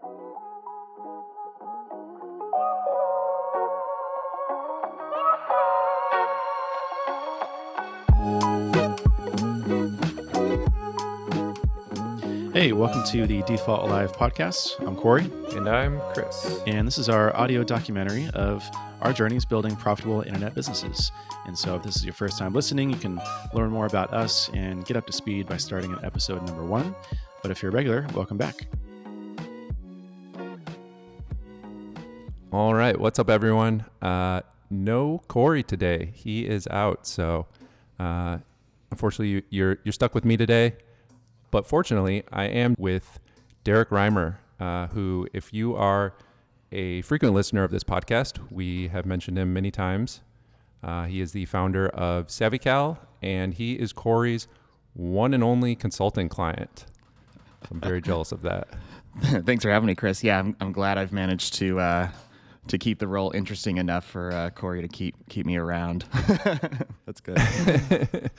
Hey, welcome to the Default Alive podcast. I'm Corey. And I'm Chris. And this is our audio documentary of our journeys building profitable internet businesses. And so, if this is your first time listening, you can learn more about us and get up to speed by starting at episode number one. But if you're a regular, welcome back. All right. What's up, everyone? Uh, no Corey today. He is out. So, uh, unfortunately, you, you're, you're stuck with me today. But fortunately, I am with Derek Reimer, uh, who, if you are a frequent listener of this podcast, we have mentioned him many times. Uh, he is the founder of SavvyCal, and he is Corey's one and only consulting client. I'm very jealous of that. Thanks for having me, Chris. Yeah, I'm, I'm glad I've managed to uh, to keep the role interesting enough for uh, Corey to keep keep me around. That's good.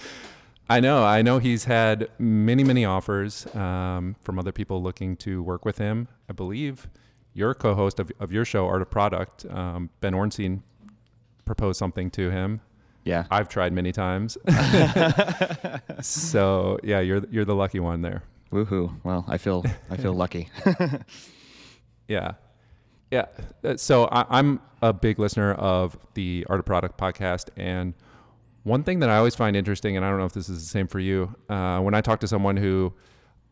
I know. I know he's had many, many offers um, from other people looking to work with him. I believe your co-host of, of your show, Art of Product, um, Ben Orenstein, proposed something to him. Yeah, I've tried many times. so yeah, you're you're the lucky one there. Woohoo! Well, I feel I feel lucky. yeah, yeah. Uh, so I, I'm a big listener of the Art of Product podcast and one thing that I always find interesting, and I don't know if this is the same for you, uh, when I talk to someone who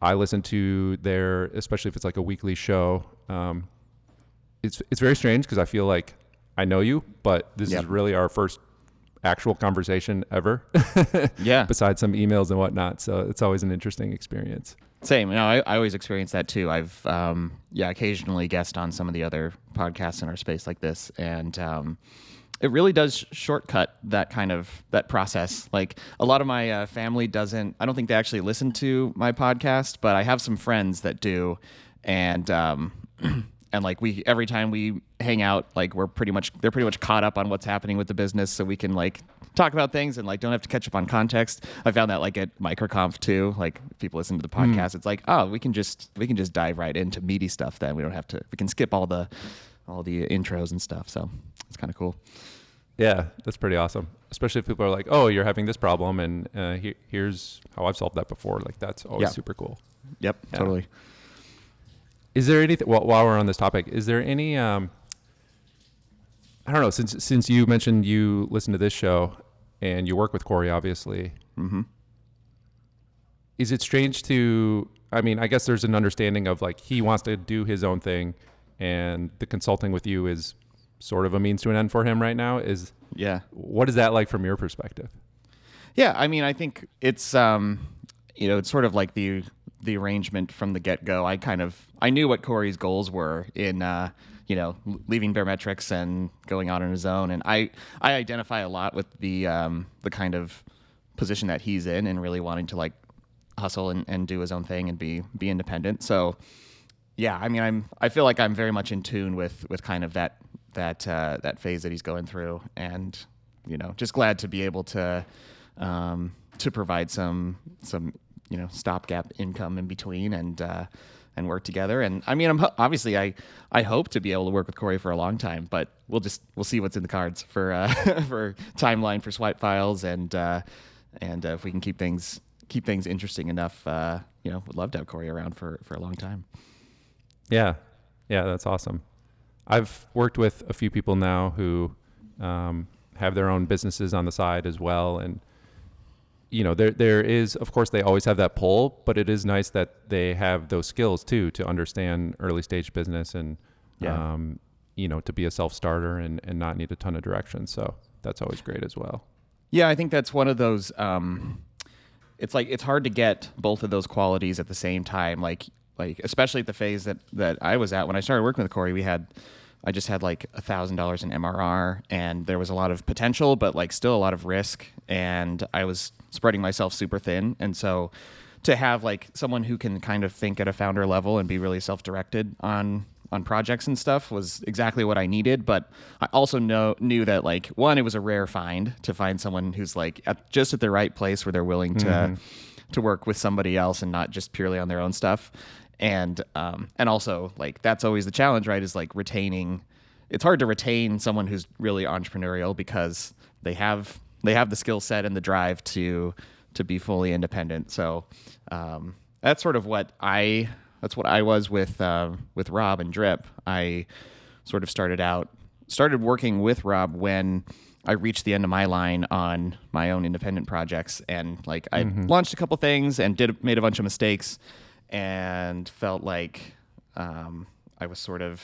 I listen to their, especially if it's like a weekly show, um, it's it's very strange because I feel like I know you, but this yep. is really our first actual conversation ever. yeah. Besides some emails and whatnot, so it's always an interesting experience. Same. You know, I, I always experience that too. I've um, yeah occasionally guest on some of the other podcasts in our space like this, and um, it really does shortcut that kind of that process like a lot of my uh, family doesn't i don't think they actually listen to my podcast but i have some friends that do and um and like we every time we hang out like we're pretty much they're pretty much caught up on what's happening with the business so we can like talk about things and like don't have to catch up on context i found that like at microconf too like people listen to the hmm. podcast mm. it's like oh we can just we can just dive right into meaty stuff then we don't have to we can skip all the all the intros and stuff so it's kind of cool. Yeah, that's pretty awesome. Especially if people are like, "Oh, you're having this problem, and uh, he- here's how I've solved that before." Like that's always yeah. super cool. Yep, yeah. totally. Is there anything? Well, while we're on this topic, is there any? Um, I don't know. Since since you mentioned you listen to this show and you work with Corey, obviously. Mm-hmm. Is it strange to? I mean, I guess there's an understanding of like he wants to do his own thing, and the consulting with you is sort of a means to an end for him right now. Is yeah. What is that like from your perspective? Yeah, I mean, I think it's um, you know, it's sort of like the the arrangement from the get go. I kind of I knew what Corey's goals were in uh, you know leaving Baremetrics and going out on his own, and I I identify a lot with the um, the kind of position that he's in and really wanting to like hustle and, and do his own thing and be be independent. So yeah, I mean, I'm I feel like I'm very much in tune with with kind of that that uh, that phase that he's going through, and you know, just glad to be able to um, to provide some some you know stopgap income in between and uh, and work together. And I mean, I'm obviously I I hope to be able to work with Corey for a long time, but we'll just we'll see what's in the cards for uh, for timeline for swipe files and uh, and uh, if we can keep things keep things interesting enough, uh, you know, would love to have Corey around for for a long time. Yeah, yeah, that's awesome. I've worked with a few people now who um, have their own businesses on the side as well, and you know, there there is, of course, they always have that pull, but it is nice that they have those skills too to understand early stage business and, yeah. um, you know, to be a self starter and and not need a ton of direction. So that's always great as well. Yeah, I think that's one of those. Um, it's like it's hard to get both of those qualities at the same time. Like like especially at the phase that that I was at when I started working with Corey, we had I just had like a thousand dollars in MRR, and there was a lot of potential, but like still a lot of risk, and I was spreading myself super thin, and so to have like someone who can kind of think at a founder level and be really self-directed on on projects and stuff was exactly what I needed. But I also know knew that like one, it was a rare find to find someone who's like at, just at the right place where they're willing to mm-hmm. to work with somebody else and not just purely on their own stuff and um, and also like that's always the challenge, right? Is like retaining. It's hard to retain someone who's really entrepreneurial because they have they have the skill set and the drive to to be fully independent. So um, that's sort of what I that's what I was with uh, with Rob and Drip. I sort of started out started working with Rob when I reached the end of my line on my own independent projects, and like I launched a couple things and did made a bunch of mistakes, and felt like um, I was sort of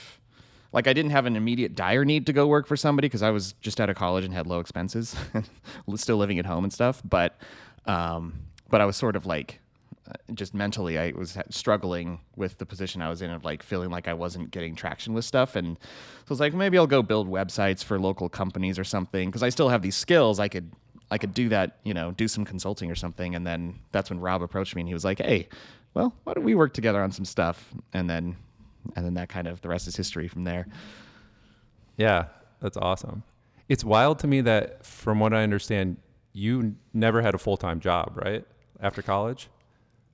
like I didn't have an immediate dire need to go work for somebody because I was just out of college and had low expenses, still living at home and stuff. But um, but I was sort of like uh, just mentally I was struggling with the position I was in of like feeling like I wasn't getting traction with stuff and so I was like maybe I'll go build websites for local companies or something because I still have these skills I could I could do that you know do some consulting or something and then that's when Rob approached me and he was like hey well why don't we work together on some stuff and then and then that kind of the rest is history from there Yeah, that's awesome. It's wild to me that, from what I understand, you never had a full time job, right? After college?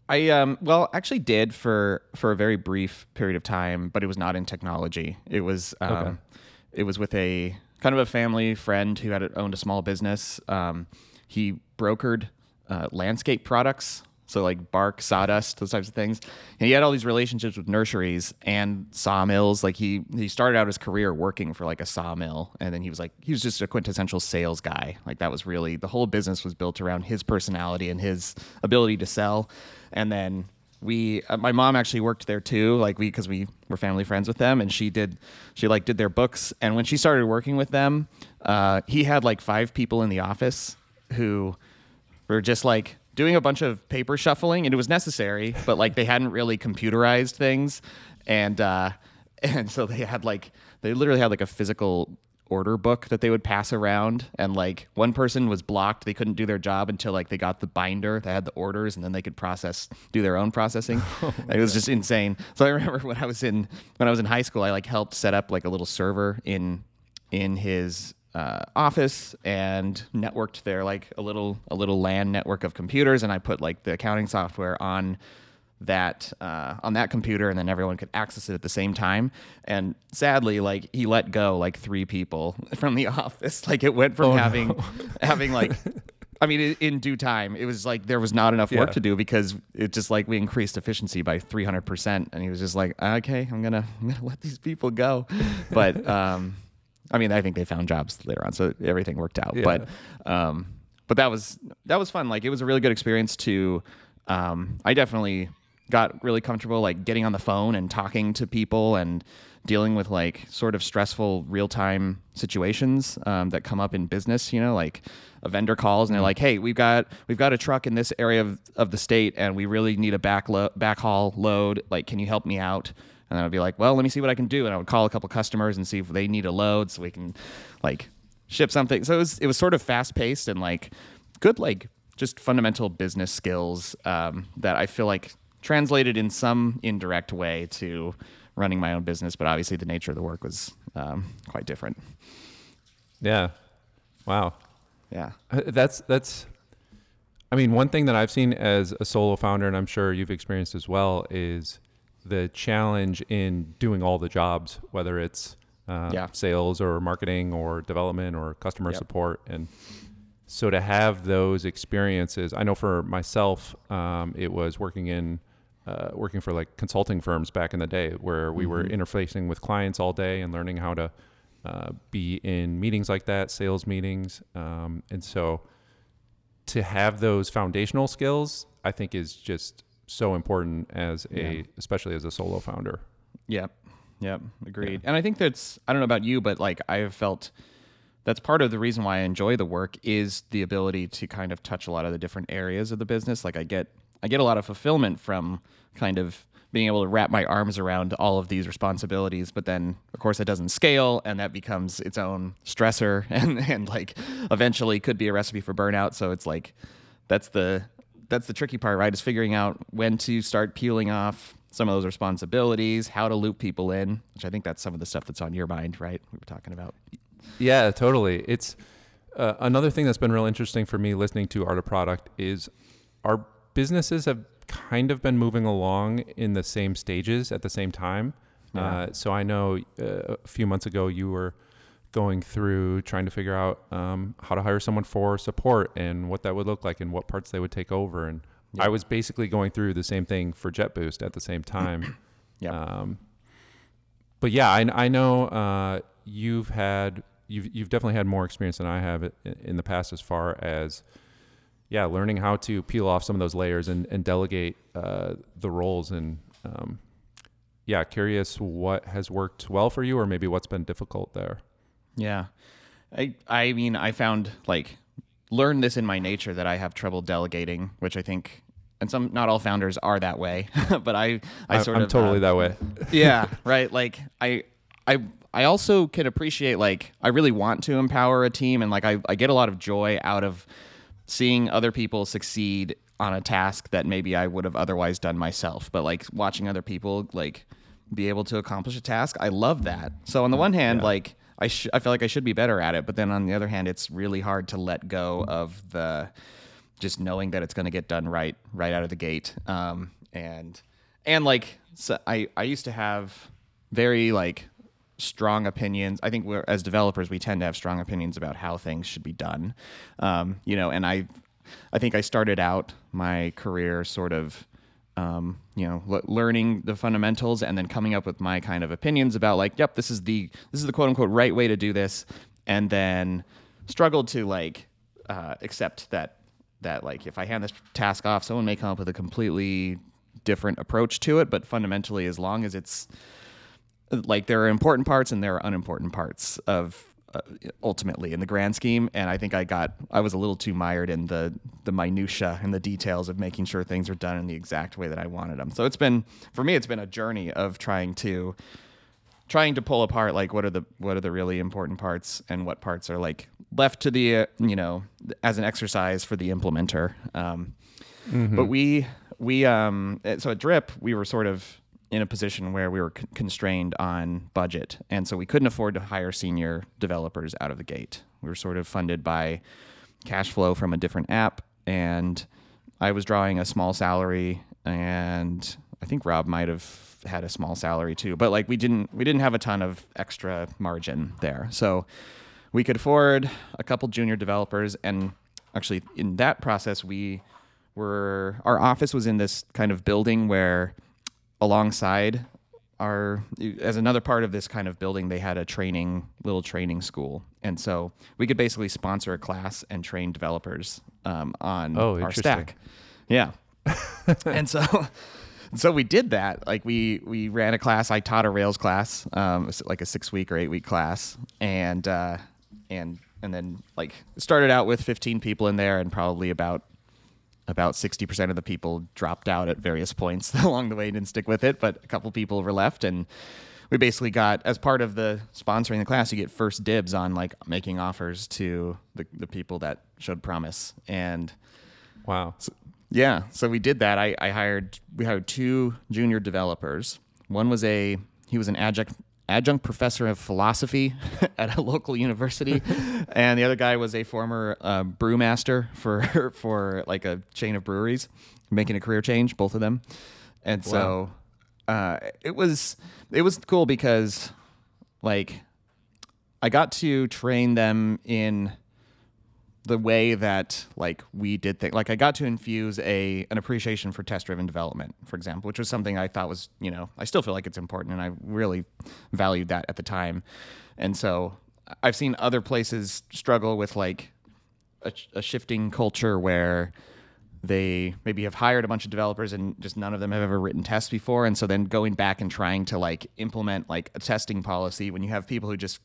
I um well actually did for for a very brief period of time, but it was not in technology. It was um, Okay. it was with a kind of a family friend who had owned a small business. Um, he brokered uh, landscape products, so like bark, sawdust, those types of things. And he had all these relationships with nurseries and sawmills. Like he he started out his career working for like a sawmill, and then he was like he was just a quintessential sales guy. Like that was really the whole business was built around his personality and his ability to sell. And then we uh, my mom actually worked there too like we because we were family friends with them and she did she like did their books and when she started working with them uh, he had like five people in the office who were just like doing a bunch of paper shuffling and it was necessary but like they hadn't really computerized things and uh and so they had like they literally had like a physical order book that they would pass around and like one person was blocked. They couldn't do their job until like they got the binder that had the orders and then they could process do their own processing. It was just insane. So i remember when i was in when i was in high school i like helped set up like a little server in in his uh, office and networked there like a little a little LAN network of computers, and I put like the accounting software on that uh, on that computer, and then everyone could access it at the same time. And sadly, like he let go like three people from the office. Like it went from Oh, no. having having like. I mean, in due time, it was like there was not enough work Yeah. to do because it just like we increased efficiency by 300%. And he was just like, okay, I'm going to, I'm to let these people go. But, um, I mean, I think they found jobs later on, so everything worked out. Yeah. But, um, but that was, that was fun. Like it was a really good experience to, um, I definitely got really comfortable like getting on the phone and talking to people and dealing with like sort of stressful real-time situations um, that come up in business you know like a vendor calls and they're like hey we've got we've got a truck in this area of, of the state and we really need a back lo- backhaul load like can you help me out and then i'd be like well let me see what i can do and i would call a couple customers and see if they need a load so we can like ship something so it was it was sort of fast paced and like good like just fundamental business skills um, that I feel like translated in some indirect way to running my own business, but obviously the nature of the work was um, quite different. Yeah. Wow. Yeah. Uh, That's that's. I mean, one thing that I've seen as a solo founder, and I'm sure you've experienced as well, is the challenge in doing all the jobs, whether it's uh, Yeah. sales or marketing or development or customer Yep. support, and so to have those experiences, I know for myself, um, it was working in uh, working for like consulting firms back in the day, where we were interfacing with clients all day and learning how to uh, be in meetings like that, sales meetings, um, and so to have those foundational skills, I think is just so important as a, Yeah. especially as a solo founder. Yep. Yep. Agreed. And I think that's, I don't know about you, but like I have felt that's part of the reason why I enjoy the work is the ability to kind of touch a lot of the different areas of the business. Like I get, I get a lot of fulfillment from kind of being able to wrap my arms around all of these responsibilities, but then of course it doesn't scale and that becomes its own stressor and, and like eventually could be a recipe for burnout. So it's like, that's the, that's the tricky part, right? Is figuring out when to start peeling off some of those responsibilities, how to loop people in, which I think that's some of the stuff that's on your mind, right? We were talking about. Yeah, totally. It's uh, another thing that's been real interesting for me listening to Art of Product is our businesses have kind of been moving along in the same stages at the same time. Yeah. Uh, so I know uh, a few months ago you were going through trying to figure out um, how to hire someone for support and what that would look like and what parts they would take over. And I was basically going through the same thing for JetBoost at the same time. Yeah. Um, but yeah, I, I know uh, you've had you've you've definitely had more experience than I have in the past as far as yeah, learning how to peel off some of those layers and, and delegate uh, the roles and um, yeah, curious what has worked well for you or maybe what's been difficult there. Yeah. I I mean, I found like learned this in my nature that I have trouble delegating, which I think and some not all founders are that way, but I I sort I'm of totally uh, that way. yeah, right. Like I I I also can appreciate like I really want to empower a team and like I, I get a lot of joy out of seeing other people succeed on a task that maybe I would have otherwise done myself. But like watching other people like be able to accomplish a task, I love that. So on the one hand, like I sh- I feel like I should be better at it, but then on the other hand, it's really hard to let go of the just knowing that it's going to get done right right out of the gate. Um, and and like so I I used to have very like strong opinions. I think we're as developers we tend to have strong opinions about how things should be done. Um, you know and I I think I started out my career sort of um, you know, le- learning the fundamentals and then coming up with my kind of opinions about like, yep, this is the this is the quote unquote right way to do this, and then struggled to like uh, accept that that like if I hand this task off, someone may come up with a completely different approach to it, but fundamentally, as long as it's like there are important parts and there are unimportant parts of uh, ultimately in the grand scheme and i think i got i was a little too mired in the the minutia and the details of making sure things are done in the exact way that i wanted them so it's been for me it's been a journey of trying to trying to pull apart like what are the what are the really important parts and what parts are like left to the uh, you know as an exercise for the implementer. Um, but we we um uh, so at drip we were sort of in a position where we were con- constrained on budget. And so we couldn't afford to hire senior developers out of the gate. We were sort of funded by cash flow from a different app. And i was drawing a small salary and i think rob might have had a small salary too. But like we didn't we didn't have a ton of extra margin there. So we could afford a couple junior developers. And actually in that process we were our office was in this kind of building where alongside our as another part of this kind of building they had a training little training school. And so we could basically sponsor a class and train developers um, on Oh, our stack. Yeah. And so so we did that. Like we we ran a class. I taught a rails class um, it was like a six week or eight week class. And uh, and and then like started out with 15 people in there and probably about about 60% of the people dropped out at various points along the way and didn't stick with it but a couple people were left and we basically got as part of the sponsoring the class you get first dibs on like making offers to the, the people that showed promise and Wow. yeah, so we did that. I, I hired we hired two junior developers. One was a he was an adjunct adjunct professor of philosophy at a local university, and the other guy was a former uh, brewmaster for for like a chain of breweries, making a career change. Both of them, and so uh, it was it was cool because like I got to train them in the way that like we did things like i got to infuse a an appreciation for test driven development for example which was something i thought was you know i still feel like it's important and i really valued that at the time. And so i've seen other places struggle with like a, a shifting culture where they maybe have hired a bunch of developers and just none of them have ever written tests before. And so then going back and trying to like implement like a testing policy when you have people who just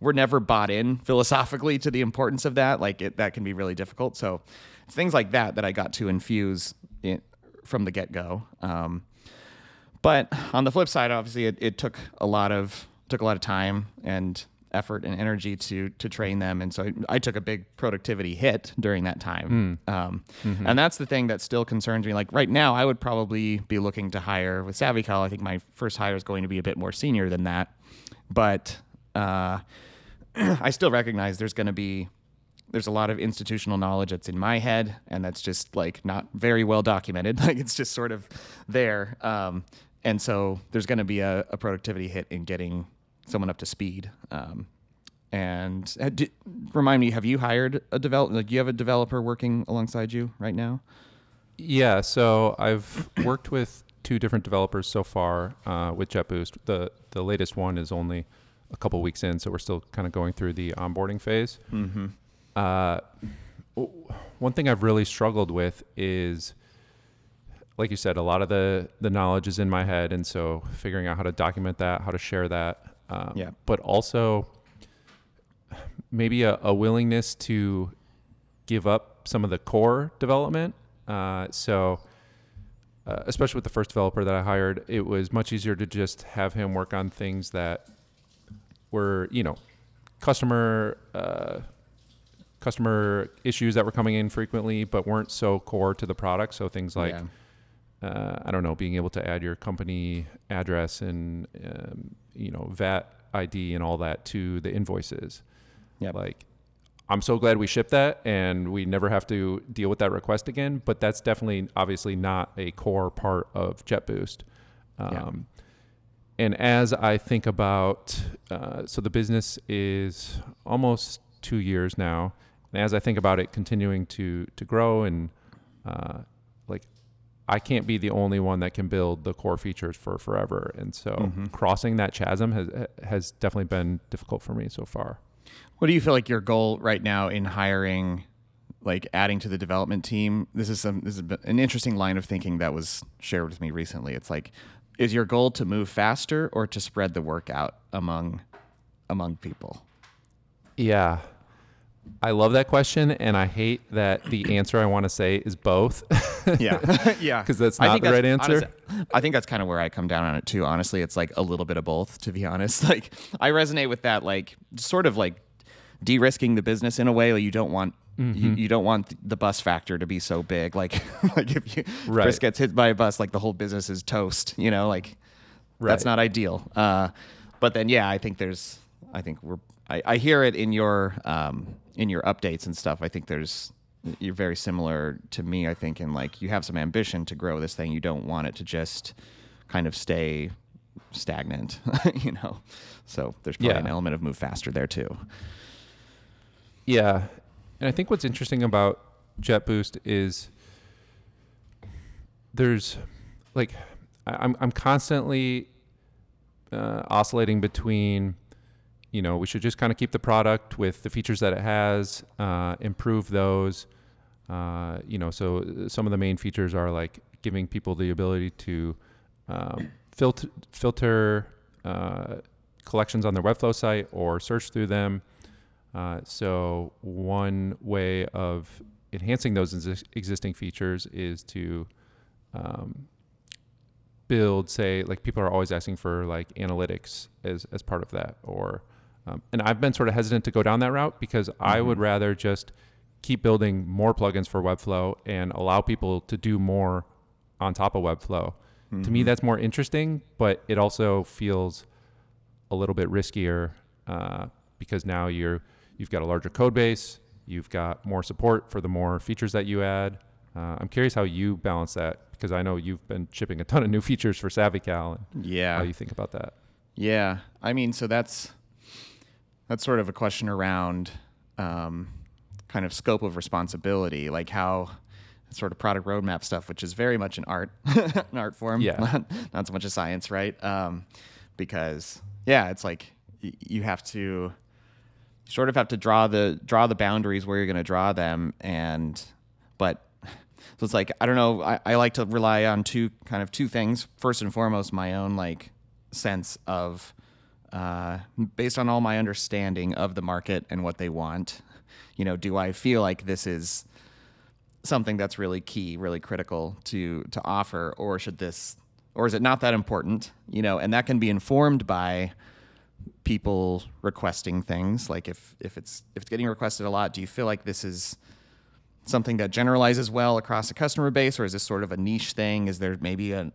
were never bought in philosophically to the importance of that. Like it, that can be really difficult. So things like that that i got to infuse in, from the get-go. Um, but on the flip side obviously it, it took a lot of took a lot of time and effort and energy to to train them. And so i took a big productivity hit during that time. Um, and that's the thing that still concerns me. Like right now i would probably be looking to hire with savvycal i think my first hire is going to be a bit more senior than that. But uh, i still recognize there's going to be there's a lot of institutional knowledge that's in my head, and that's just like not very well documented. Like it's just sort of there, um, and so there's going to be a, a, productivity hit in getting someone up to speed. Um, and uh, d- remind me, have you hired a developer? Like, you have a developer working alongside you right now? Yeah, so I've worked with two different developers so far uh, with JetBoost. The the latest one is only a couple weeks in, so we're still kind of going through the onboarding phase. Mm-hmm. Uh, one thing I've really struggled with is, like you said, a lot of the the knowledge is in my head, and so figuring out how to document that, how to share that. Um, yeah. But also, maybe a, a, willingness to give up some of the core development. Uh, so, uh, especially with the first developer that I hired, it was much easier to just have him work on things that were you know customer uh, customer issues that were coming in frequently, but weren't so core to the product. So things like yeah. uh, I don't know, being able to add your company address and um, you know VAT ID and all that to the invoices. Yeah, like I'm so glad we shipped that and we never have to deal with that request again. But that's definitely, obviously, not a core part of JetBoost. Um, yeah and as I think about, uh, so the business is almost two years now, and as I think about it continuing to to grow and uh, like, I can't be the only one that can build the core features for forever, and so mm-hmm. crossing that chasm has has definitely been difficult for me so far. What do you feel like your goal right now in hiring? Like adding to the development team this is some this is an interesting line of thinking that was shared with me recently it's like is your goal to move faster or to spread the work out among among people? Yeah. I love that question, and I hate that the answer I want to say is both. yeah, yeah, because that's not the right answer. Honestly, I think that's kind of where I come down on it too. Honestly, it's like a little bit of both. To be honest, like I resonate with that, like sort of like de-risking the business in a way. Like you don't want Mm-hmm. You, you, don't want the bus factor to be so big. Like, like if you, right. Chris gets hit by a bus, like the whole business is toast. You know, like right. that's not ideal. Uh, but then, yeah, I think there's, I think we're, I, I hear it in your, um, in your updates and stuff. I think there's, you're very similar to me. I think in like you have some ambition to grow this thing. You don't want it to just kind of stay stagnant. you know, so there's probably yeah. an element of move faster there too. Yeah, and I think what's interesting about JetBoost is there's like I'm I'm constantly uh, oscillating between you know we should just kind of keep the product with the features that it has, uh, improve those. Uh, you know, so some of the main features are like giving people the ability to um, filter filter uh, collections on their Webflow site or search through them. Uh, so one way of enhancing those existing features is to um, build, say, like people are always asking for like analytics as as part of that, or um, and I've been sort of hesitant to go down that route because mm-hmm. I would rather just keep building more plugins for Webflow and allow people to do more on top of Webflow. Mm-hmm. To me, mm-hmm. that's more interesting, but it also feels a little bit riskier uh, because now you're you've got a larger code base, you've got more support for the more features that you add. Uh, I'm curious how you balance that because I know you've been shipping a ton of new features for SavvyCal. And yeah, how you think about that? Yeah, I mean, so that's that's sort of a question around um, kind of scope of responsibility, like how sort of product roadmap stuff, which is very much an art, an art form, yeah, not, not so much a science, right? Um, because yeah, it's like y- you have to you sort of have to draw the draw the boundaries where you're going to draw them and but so it's like i don't know I, I like to rely on two kind of two things. First and foremost my own like sense of uh, based on all my understanding of the market and what they want you know do i feel like this is something that's really key really critical to to offer or should this or is it not that important you know? And that can be informed by people requesting things like if if it's if it's getting requested a lot do you feel like this is something that generalizes well across a customer base or is this sort of a niche thing? Is there maybe a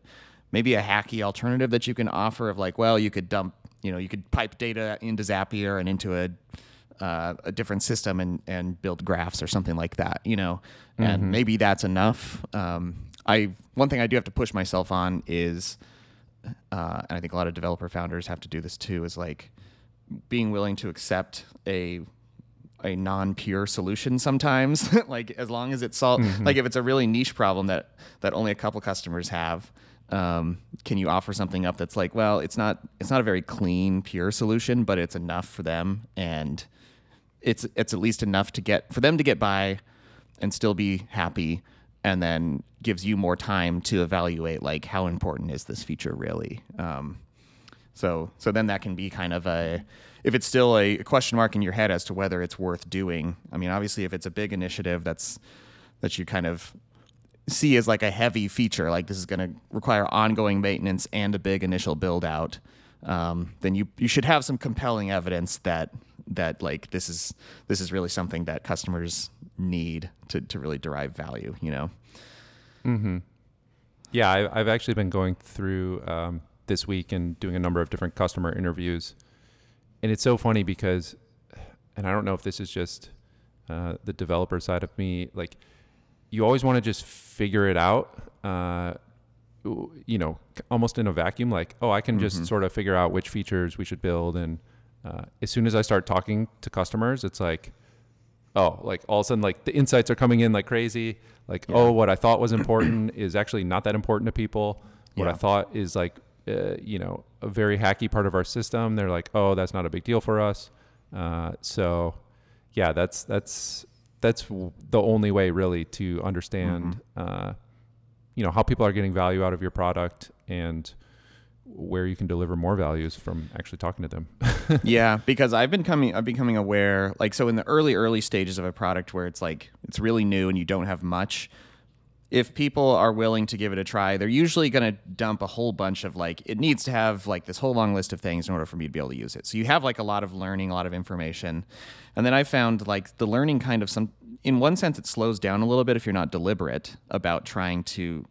maybe a hacky alternative that you can offer of like well you could dump you know you could pipe data into zapier and into a uh, a different system and and build graphs or something like that, you know, and maybe that's enough. Um, I one thing I do have to push myself on is, uh, and I think a lot of developer founders have to do this too, is like being willing to accept a a non-pure solution sometimes like as long as it's solved like if it's a really niche problem that that only a couple customers have um, can you offer something up that's like well it's not it's not a very clean pure solution but it's enough for them and it's it's at least enough to get for them to get by and still be happy and then gives you more time to evaluate like how important is this feature really um, so so then that can be kind of a if it's still a question mark in your head as to whether it's worth doing. I mean, obviously if it's a big initiative that's that you kind of see as like a heavy feature, like this is going to require ongoing maintenance and a big initial build out, um, then you you should have some compelling evidence that that like this is this is really something that customers need to to really derive value. You know. Yeah, I, I've actually been going through um, this week and doing a number of different customer interviews, and it's so funny because, and I don't know if this is just uh, the developer side of me, like you always want to just figure it out, uh, you know, almost in a vacuum. Like, oh, I can just sort of figure out which features we should build, and uh, as soon as I start talking to customers, it's like, oh, like all of a sudden, like the insights are coming in like crazy. Like, oh, what I thought was important is actually not that important to people. What I thought is like, uh, you know, a very hacky part of our system. They're like, oh, that's not a big deal for us. Uh, so, yeah, that's that's that's w- the only way really to understand, uh, you know, how people are getting value out of your product and where you can deliver more values from actually talking to them. yeah, because I've been coming I'm becoming aware like so in the early early stages of a product where it's like it's really new and you don't have much if people are willing to give it a try, they're usually going to dump a whole bunch of like it needs to have like this whole long list of things in order for me to be able to use it. So you have like a lot of learning, a lot of information. And then I found like the learning kind of some in one sense it slows down a little bit if you're not deliberate about trying to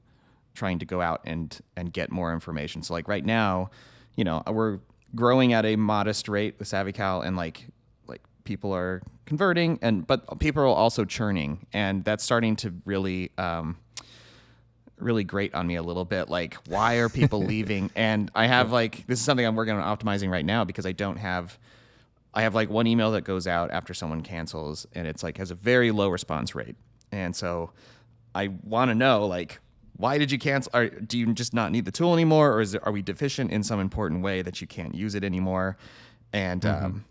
trying to go out and and get more information. So like right now, you know, we're growing at a modest rate with SavvyCal and like like people are converting and but people are also churning. And that's starting to really um really grate on me a little bit. Like why are people leaving? And i have like this is something i'm working on optimizing right now because i don't have i have like one email that goes out after someone cancels and it's like has a very low response rate. And so i want to know like why did you cancel are, do you just not need the tool anymore or is there, are we deficient in some important way that you can't use it anymore? And um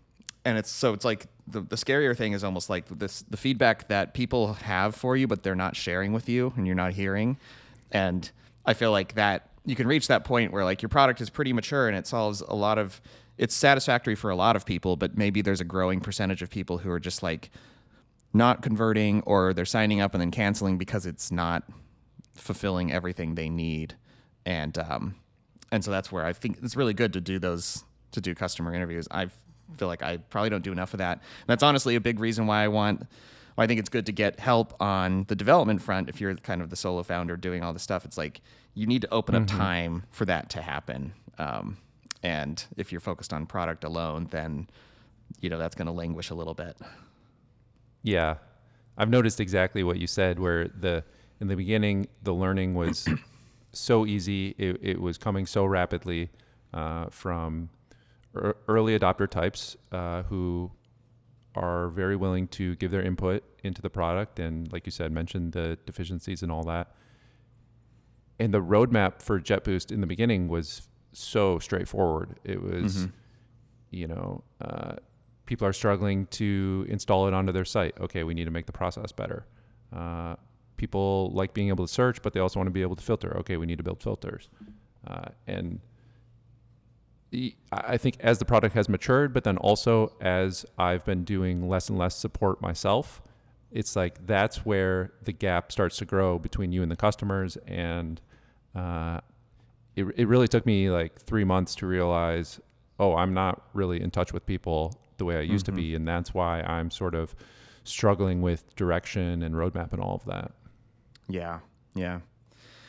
and it's so it's like the, the scarier thing is almost like this the feedback that people have for you but they're not sharing with you and you're not hearing. And i feel like that you can reach that point where like your product is pretty mature and it solves a lot of it's satisfactory for a lot of people but maybe there's a growing percentage of people who are just like not converting or they're signing up and then canceling because it's not fulfilling everything they need. And um and so that's where i think it's really good to do those to do customer interviews. I feel like i probably don't do enough of that. And that's honestly a big reason why i want why i think it's good to get help on the development front. If you're kind of the solo founder doing all this stuff it's like you need to open up time for that to happen. Um, and if you're focused on product alone then you know that's going to languish a little bit. Yeah, I've noticed exactly what you said. Where the in the beginning, the learning was so easy. It, it was coming so rapidly uh, from er, early adopter types uh, who are very willing to give their input into the product, and like you said, mention the deficiencies and all that. And the roadmap for JetBoost in the beginning was so straightforward. It was, you know, uh, people are struggling to install it onto their site. Okay, we need to make the process better. People like being able to search, but they also want to be able to filter. Okay, we need to build filters. Uh, and the- I I think as the product has matured, but then also as I've been doing less and less support myself, it's like that's where the gap starts to grow between you and the customers. And uh, it, it really took me like three months to realize, oh, I'm not really in touch with people the way I used to be. And that's why I'm sort of struggling with direction and roadmap and all of that. Yeah, yeah.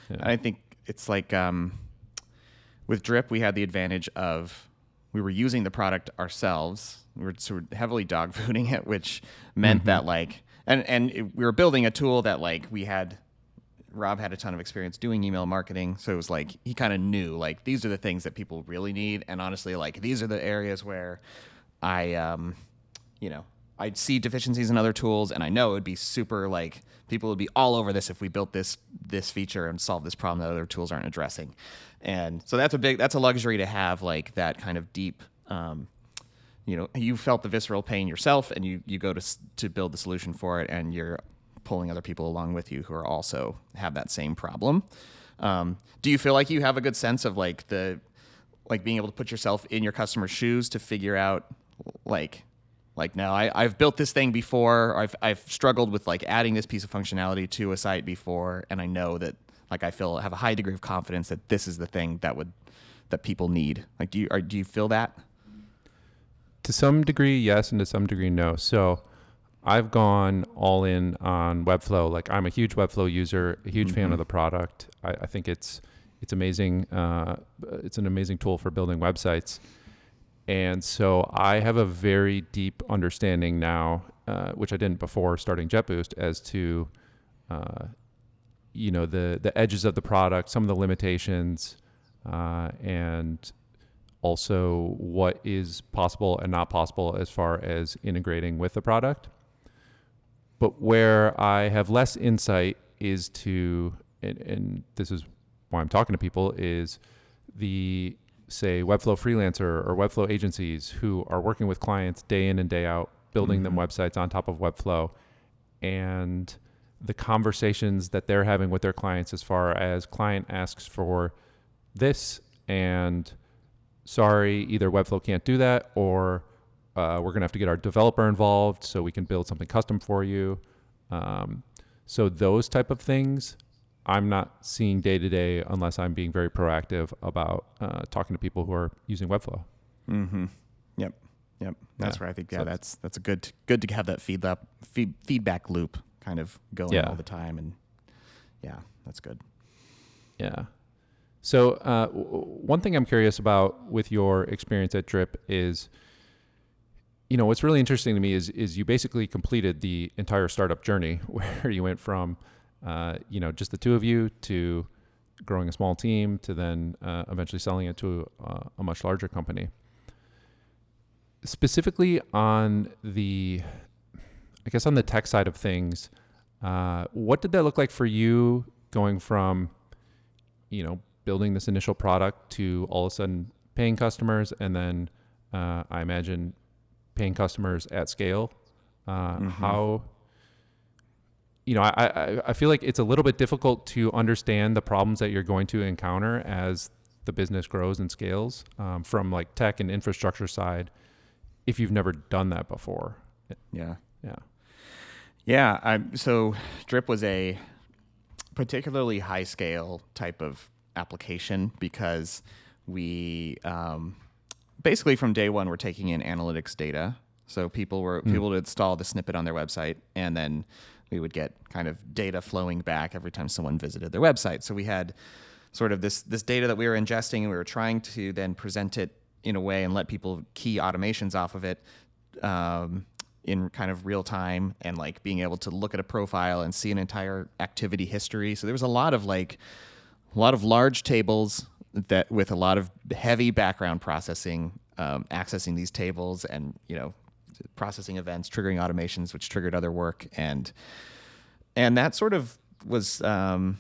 Yeah. And I think it's like um, with Drip, we had the advantage of we were using the product ourselves. We were sort of heavily dog fooding it, which meant that like, and and it, we were building a tool that like we had. Rob had a ton of experience doing email marketing, so it was like he kind of knew like these are the things that people really need, and honestly, like these are the areas where I, um, you know, I'd see deficiencies in other tools, and I know it would be super like people would be all over this if we built this this feature and solved this problem that other tools aren't addressing. And so that's a big that's a luxury to have like that kind of deep. Um, you know, you felt the visceral pain yourself, and you you go to to build the solution for it, and you're pulling other people along with you who are also have that same problem. Um, do you feel like you have a good sense of like the like being able to put yourself in your customer's shoes to figure out like like no I, I've built this thing before I've, I've struggled with like adding this piece of functionality to a site before and i know that like i feel have a high degree of confidence that this is the thing that would that people need like do you or do you feel that To some degree, yes, and to some degree, no. So I've gone all in on Webflow. Like I'm a huge Webflow user, a huge fan of the product. I, I think it's it's amazing. Uh, it's an amazing tool for building websites. And so I have a very deep understanding now, uh, which I didn't before starting JetBoost, as to uh, you know the the edges of the product, some of the limitations, uh, and also what is possible and not possible as far as integrating with the product. But where I have less insight is to, and, and this is why I'm talking to people, is the say Webflow freelancer or Webflow agencies who are working with clients day in and day out, building them websites on top of Webflow, and the conversations that they're having with their clients as far as client asks for this and sorry, either Webflow can't do that, or uh, we're gonna have to get our developer involved so we can build something custom for you. Um, so those type of things, I'm not seeing day to day unless I'm being very proactive about uh, talking to people who are using Webflow. mm-hmm yep yep that's Yeah. where i think yeah So- that's that's a good good to have that feedback feed, feedback loop kind of going Yeah. all the time and yeah that's good Yeah. So uh, w- one thing I'm curious about with your experience at Drip is, you know, what's really interesting to me is is you basically completed the entire startup journey where you went from, uh, you know, just the two of you to growing a small team to then uh, eventually selling it to a, a much larger company. Specifically on the, I guess on the tech side of things, uh, what did that look like for you going from, you know, building this initial product to all of a sudden paying customers and then uh, I imagine paying customers at scale? Uh, How you know, I, I I feel like it's a little bit difficult to understand the problems that you're going to encounter as the business grows and scales um, from like tech and infrastructure side if you've never done that before. yeah Yeah. Yeah, I, so Drip was a particularly high scale type of application because we um, basically from day one we're taking in analytics data. So people were people would install the snippet on their website, and then we would get kind of data flowing back every time someone visited their website. So we had sort of this this data that we were ingesting, and we were trying to then present it in a way and let people key automations off of it um, in kind of real time and like being able to look at a profile and see an entire activity history. So there was a lot of like a lot of large tables that with a lot of heavy background processing, um, accessing these tables and you know processing events, triggering automations, which triggered other work. And and that sort of was um,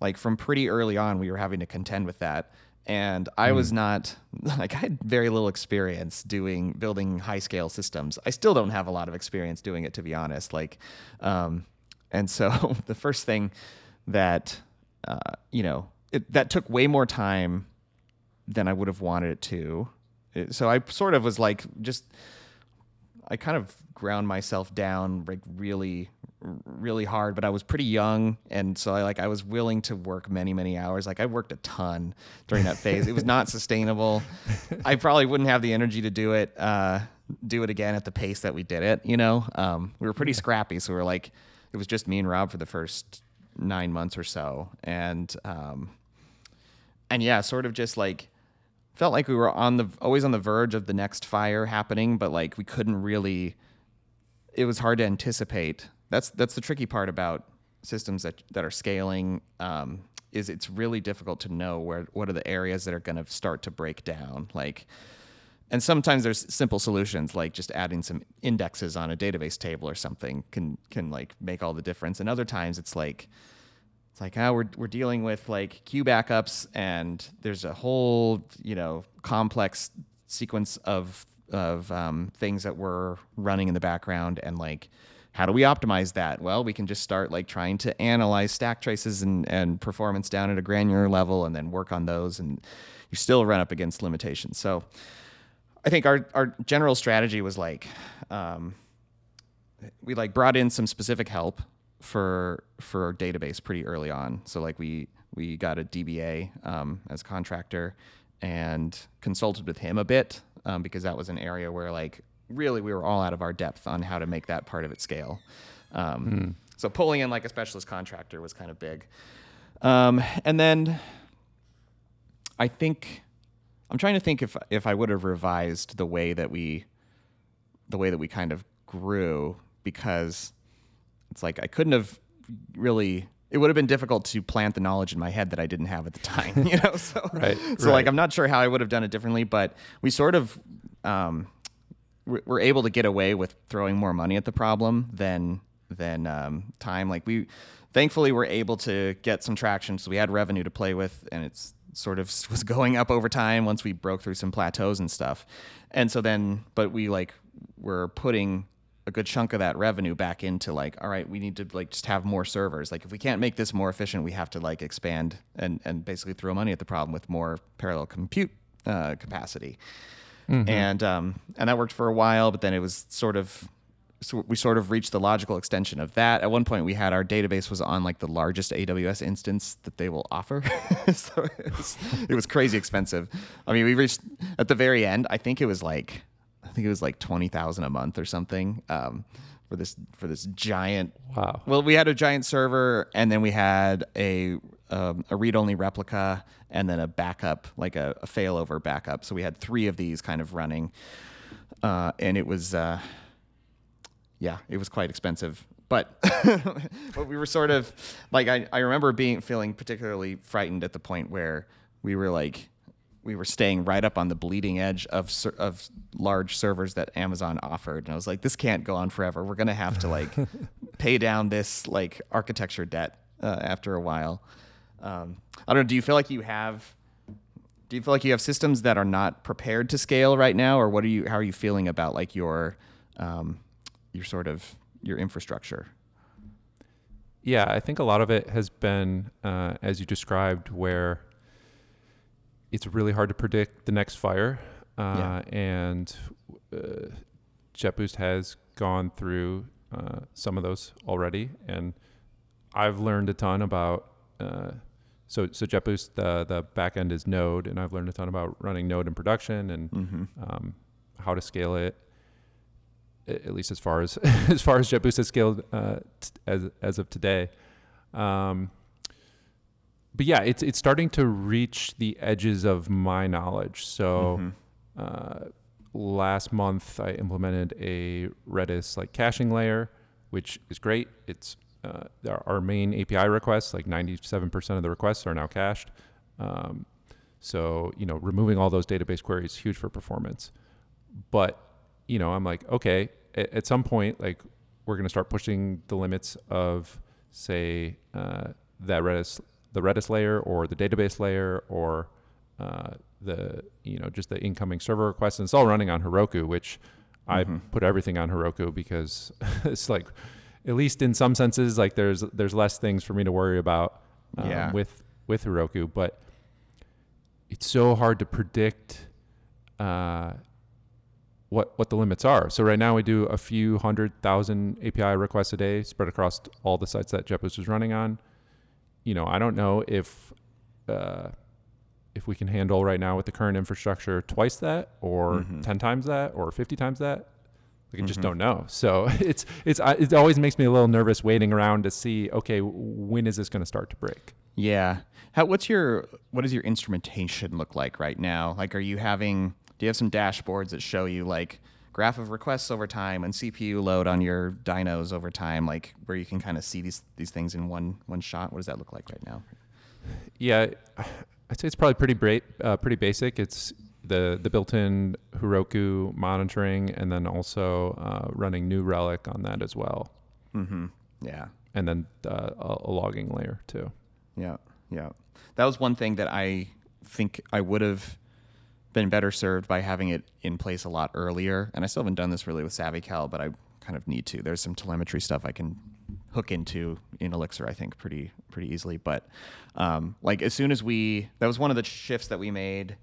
like from pretty early on we were having to contend with that. And i was not like i had very little experience doing building high scale systems. I still don't have a lot of experience doing it to be honest. Like um, and so the first thing that uh, you know it, that took way more time than i would have wanted it to. It- so i sort of was like just I kind of ground myself down like really really hard but I was pretty young and so I like I was willing to work many many hours. Like I worked a ton during that phase. It was not sustainable. I probably wouldn't have the energy to do it uh do it again at the pace that we did it you know? Um we were pretty scrappy so we were like it was just me and Rob for the first 9 months or so and um and yeah sort of just like felt like we were on the always on the verge of the next fire happening, but like we couldn't really. It was hard to anticipate. That's that's the tricky part about systems that that are scaling. Um, is it's really difficult to know where what are the areas that are going to start to break down. Like, and sometimes there's simple solutions like just adding some indexes on a database table or something can can like make all the difference. And other times it's like it's like oh we're we're dealing with like queue backups and there's a whole you know complex sequence of of um, things that we're running in the background and like how do we optimize that? Well we can just start like trying to analyze stack traces and, and performance down at a granular level and then work on those and you still run up against limitations. So i think our, our general strategy was like um, we like brought in some specific help for for our database pretty early on. So like we we got a DBA um, as contractor and consulted with him a bit um, because that was an area where like really we were all out of our depth on how to make that part of it scale. Um, mm. So pulling in like a specialist contractor was kind of big. Um, and then I think I'm trying to think if if I would have revised the way that we the way that we kind of grew because it's like I couldn't have really it would have been difficult to plant the knowledge in my head that I didn't have at the time, you know. So, right, so right. like I'm not sure how I would have done it differently, but we sort of um, we're able to get away with throwing more money at the problem than than um, time. Like we, thankfully, were able to get some traction, so we had revenue to play with, and it's sort of was going up over time once we broke through some plateaus and stuff. And so then, but we like were putting a good chunk of that revenue back into like all right we need to like just have more servers like if we can't make this more efficient we have to like expand and and basically throw money at the problem with more parallel compute uh, capacity mm-hmm. and um and that worked for a while but then it was sort of so we sort of reached the logical extension of that. At one point, we had our database was on like the largest AWS instance that they will offer, so it was, it was crazy expensive. I mean, we reached at the very end. I think it was like think it was like twenty thousand a month or something um, for this for this giant. Wow. Well, we had a giant server, and then we had a um, a read only replica, and then a backup, like a, a failover backup. So we had three of these kind of running, uh, and it was. Uh, yeah, it was quite expensive but but we were sort of like I, I remember being feeling particularly frightened at the point where we were like we were staying right up on the bleeding edge of of large servers that Amazon offered, and I was like, this can't go on forever. We're gonna have to like pay down this like architecture debt uh, after a while. Um, I don't know. Do you feel like you have? Do you feel like you have systems that are not prepared to scale right now, or what are you? How are you feeling about like your um, your sort of your infrastructure? Yeah, I think a lot of it has been uh, as you described, where it's really hard to predict the next fire. Uh, yeah. And uh, JetBoost has gone through uh, some of those already, and I've learned a ton about. Uh, so, so JetBoost, the the backend is Node, and I've learned a ton about running Node in production and mm-hmm. um, how to scale it. At least as far as as far as JetBoost has scaled uh, t- as as of today. Um, but yeah, it's it's starting to reach the edges of my knowledge. So mm-hmm. uh, last month I implemented a Redis like caching layer, which is great. It's uh, our main API requests, like 97% of the requests are now cached. Um, so you know, removing all those database queries is huge for performance. But you know, I'm like, okay, at, at some point, like we're going to start pushing the limits of, say, uh, that Redis the Redis layer or the database layer or uh, the you know just the incoming server requests. And it's all running on Heroku, which mm-hmm. I put everything on Heroku because it's like at least in some senses like there's there's less things for me to worry about um, yeah. with with Heroku, but it's so hard to predict. Uh, what what the limits are. So right now we do a few hundred thousand API requests a day spread across all the sites that JetBoost is running on you know, I don't know if uh, if we can handle right now with the current infrastructure twice that, or mm-hmm. ten times that, or fifty times that. Like I just don't know. So it's it's it always makes me a little nervous waiting around to see okay when is this going to start to break. Yeah. How what's your what does your instrumentation look like right now? Like are you having do you have some dashboards that show you like graph of requests over time and CPU load on your dynos over time like where you can kind of see these these things in one one shot? What does that look like right now? Yeah, I'd say it's probably pretty bra- uh, pretty basic. It's the the built-in Heroku monitoring, and then also uh, running New Relic on that as well, Mm-hmm. Yeah. and then uh, a, a logging layer too. Yeah, yeah. That was one thing that I think I would have been better served by having it in place a lot earlier. And I still haven't done this really with SavvyCal, but I kind of need to. There's some telemetry stuff I can hook into in Elixir, I think, pretty pretty easily. But um, like as soon as we, that was one of the shifts that we made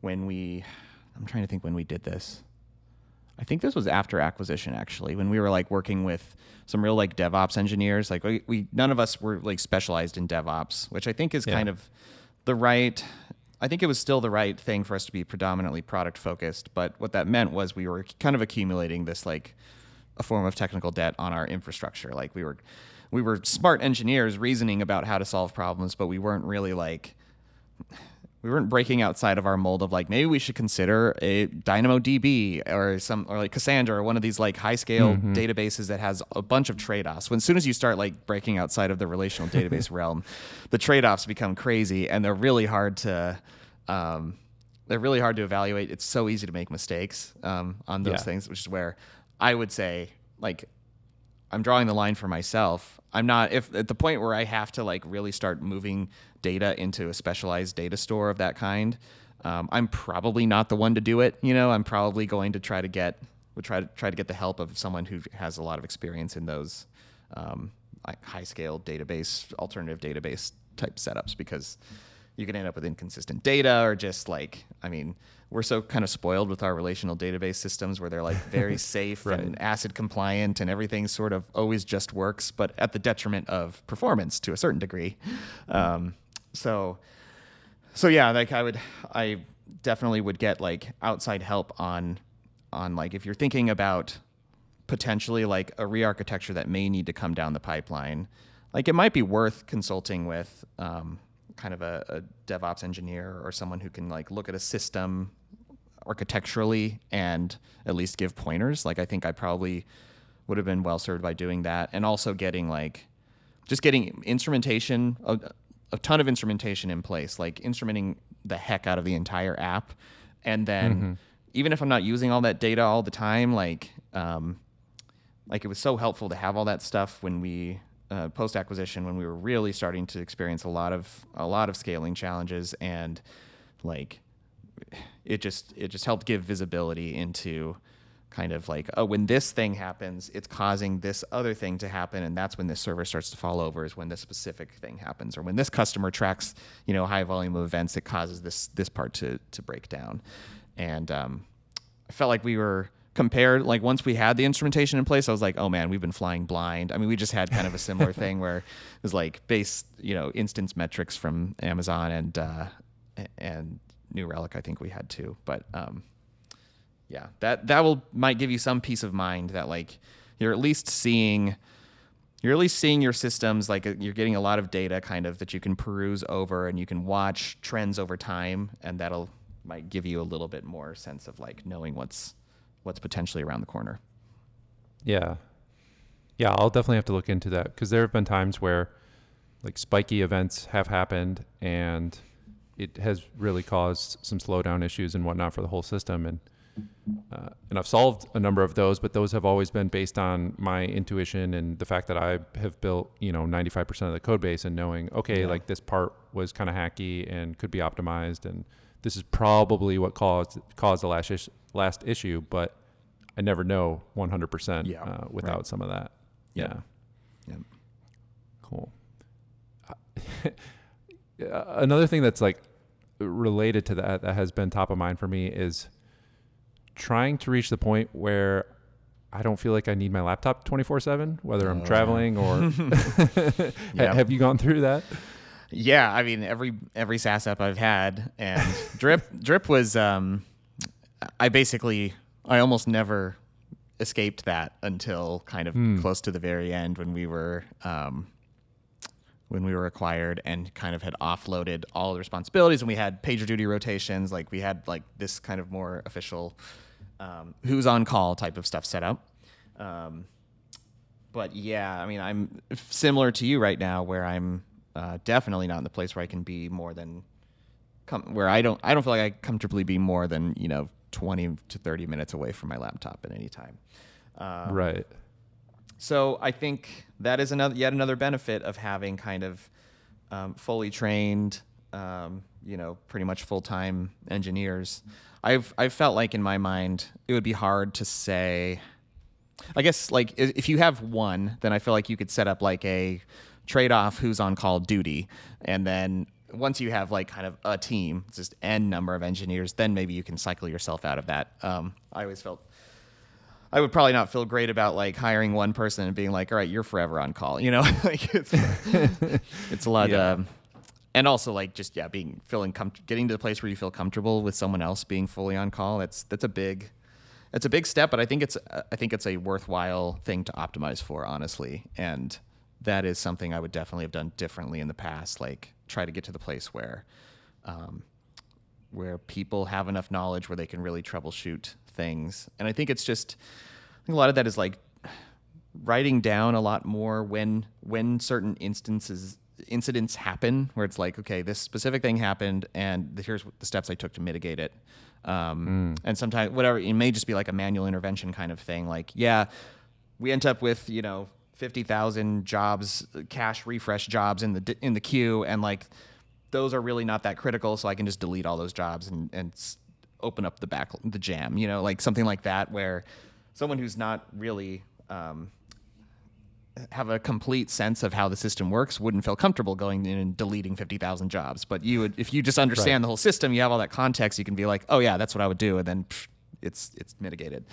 when we. I'm trying to think when we did this. I think this was after acquisition actually, when we were like working with some real like DevOps engineers. Like we, we none of us were like specialized in DevOps, which I think is Yeah. kind of the right. I think it was still the right thing for us to be predominantly product focused. But what that meant was we were kind of accumulating this like a form of technical debt on our infrastructure. Like we were we were smart engineers reasoning about how to solve problems, but we weren't really like we weren't breaking outside of our mold of like maybe we should consider a DynamoDB or some or like Cassandra or one of these like high scale databases that has a bunch of trade offs. When as soon as you start like breaking outside of the relational database realm, the trade offs become crazy and they're really hard to um, they're really hard to evaluate. It's so easy to make mistakes um, on those Yeah. things, which is where I would say like I'm drawing the line for myself. I'm not if at the point where I have to like really start moving data into a specialized data store of that kind. Um, I'm probably not the one to do it. You know, I'm probably going to try to get would try to try to get the help of someone who has a lot of experience in those um, like high scale database, alternative database type setups because you can end up with inconsistent data or just like I mean we're so kind of spoiled with our relational database systems where they're like very safe Right. and acid compliant and everything sort of always just works, but at the detriment of performance to a certain degree. Um, so, so yeah, like I would, I definitely would get like outside help on, on like if you're thinking about potentially like a re-architecture that may need to come down the pipeline, like it might be worth consulting with um, kind of a, a DevOps engineer or someone who can like look at a system architecturally and at least give pointers. Like I think I probably would have been well served by doing that, and also getting like just getting instrumentation a, a ton of instrumentation in place, like instrumenting the heck out of the entire app, and then even if I'm not using all that data all the time, like um, like it was so helpful to have all that stuff when we uh, post acquisition when we were really starting to experience a lot of a lot of scaling challenges and like it just it just helped give visibility into kind of like oh when this thing happens it's causing this other thing to happen. And that's when this server starts to fall over is when this specific thing happens. Or when this customer tracks you know high volume of events it causes this this part to to break down. And um, I felt like we were compared like once we had the instrumentation in place i was like oh man we've been flying blind. I mean we just had kind of a similar thing where it was like base you know instance metrics from amazon and uh and new relic i think we had too. But um yeah that that will might give you some peace of mind that like you're at least seeing you're at least seeing your systems like uh, you're getting a lot of data kind of that you can peruse over and you can watch trends over time and that'll might give you a little bit more sense of like knowing what's what's potentially around the corner Yeah. Yeah, I'll definitely have to look into that because there have been times where like spiky events have happened and it has really caused some slowdown issues and whatnot for the whole system. And uh, and I've solved a number of those, but those have always been based on my intuition and the fact that I have built, you know, 95% of the code base and knowing, okay, Yeah. like this part was kind of hacky and could be optimized, and this is probably what caused caused the last is- last issue, but I never know 100% Yeah, uh, without right. some of that. Yep. Yeah. Yep. Cool. Another thing that's like related to that that has been top of mind for me is trying to reach the point where I don't feel like I need my laptop 24/7 whether I'm Oh, traveling or Yeah. have you gone through that? Yeah, I mean every every SaaS app I've had, and Drip Drip was. Um, I basically I almost never escaped that until kind of close to the very end when we were um, when we were acquired and kind of had offloaded all the responsibilities and we had pager duty rotations like we had like this kind of more official um, who's on call type of stuff set up um, but yeah i mean i'm similar to you right now where i'm uh, definitely not in the place where i can be more than com- where i don't i don't feel like i comfortably be more than you know 20 to 30 minutes away from my laptop at any time um, right. so I think that is another yet another benefit of having kind of um, fully trained, um, you know, pretty much full time engineers. I've I've felt like in my mind it would be hard to say. I guess like if you have one, then I feel like you could set up like a trade off who's on call duty, and then once you have like kind of a team, just n number of engineers, then maybe you can cycle yourself out of that. Um, I always felt I would probably not feel great about like hiring one person and being like, all right, you're forever on call. You know, like it's it's a lot. Yeah. Um, and also like just yeah, being feeling com- getting to the place where you feel comfortable with someone else being fully on call. That's that's a big it's a big step, but I think it's I think it's a worthwhile thing to optimize for, honestly. And that is something I would definitely have done differently in the past. Like try to get to the place where um, where people have enough knowledge where they can really troubleshoot things. And I think it's just I think a lot of that is like writing down a lot more when when certain instances incidents happen where it's like okay this specific thing happened and here's the steps i took to mitigate it um, and sometimes whatever it may just be like a manual intervention kind of thing like yeah we end up with you know 50,000 jobs cache refresh jobs in the in the queue and like those are really not that critical so i can just delete all those jobs and and open up the back the jam you know like something like that where someone who's not really um, have a complete sense of how the system works wouldn't feel comfortable going in and deleting 50,000 jobs but you would if you just understand Right. the whole system you have all that context you can be like oh yeah that's what I would do and then pff, it's it's mitigated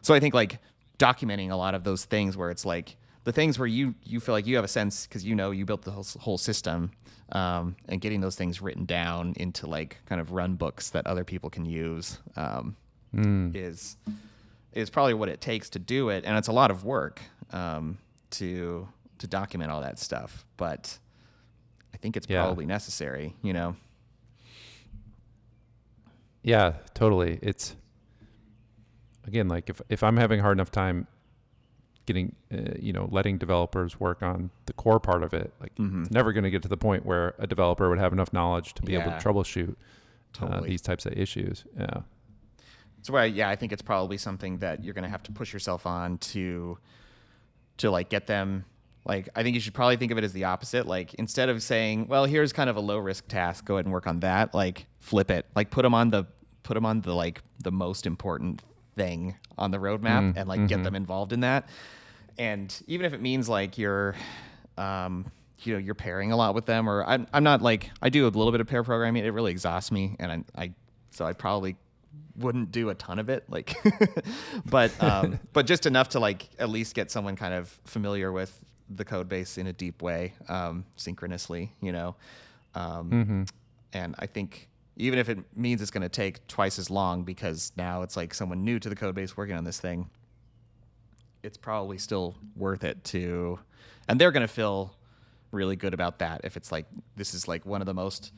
so I think like documenting a lot of those things where it's like the things where you you feel like you have a sense because you know you built the whole, whole system um, and getting those things written down into like kind of run books that other people can use um, is is probably what it takes to do it, and it's a lot of work um, to to document all that stuff. But I think it's Yeah. probably necessary. You know, Yeah, totally. It's again like if if I'm having a hard enough time getting uh, you know letting developers work on the core part of it, like Mm-hmm. it's never going to get to the point where a developer would have enough knowledge to be able to troubleshoot uh, these types of issues. Yeah. so I, yeah, I think it's probably something that you're gonna have to push yourself on to to like get them. Like I think you should probably think of it as the opposite. Like instead of saying, "Well, here's kind of a low risk task, go ahead and work on that," like flip it. Like put them on the put them on the like the most important thing on the roadmap and like get them involved in that. And even if it means like you're um you know, you're pairing a lot with them or I'm I'm not like I do a little bit of pair programming. It really exhausts me and I, I so I probably wouldn't do a ton of it like but um but just enough to like at least get someone kind of familiar with the code base in a deep way um synchronously you know um and i think even if it means it's going to take twice as long because now it's like someone new to the code base working on this thing it's probably still worth it to and they're going to feel really good about that if it's like this is like one of the most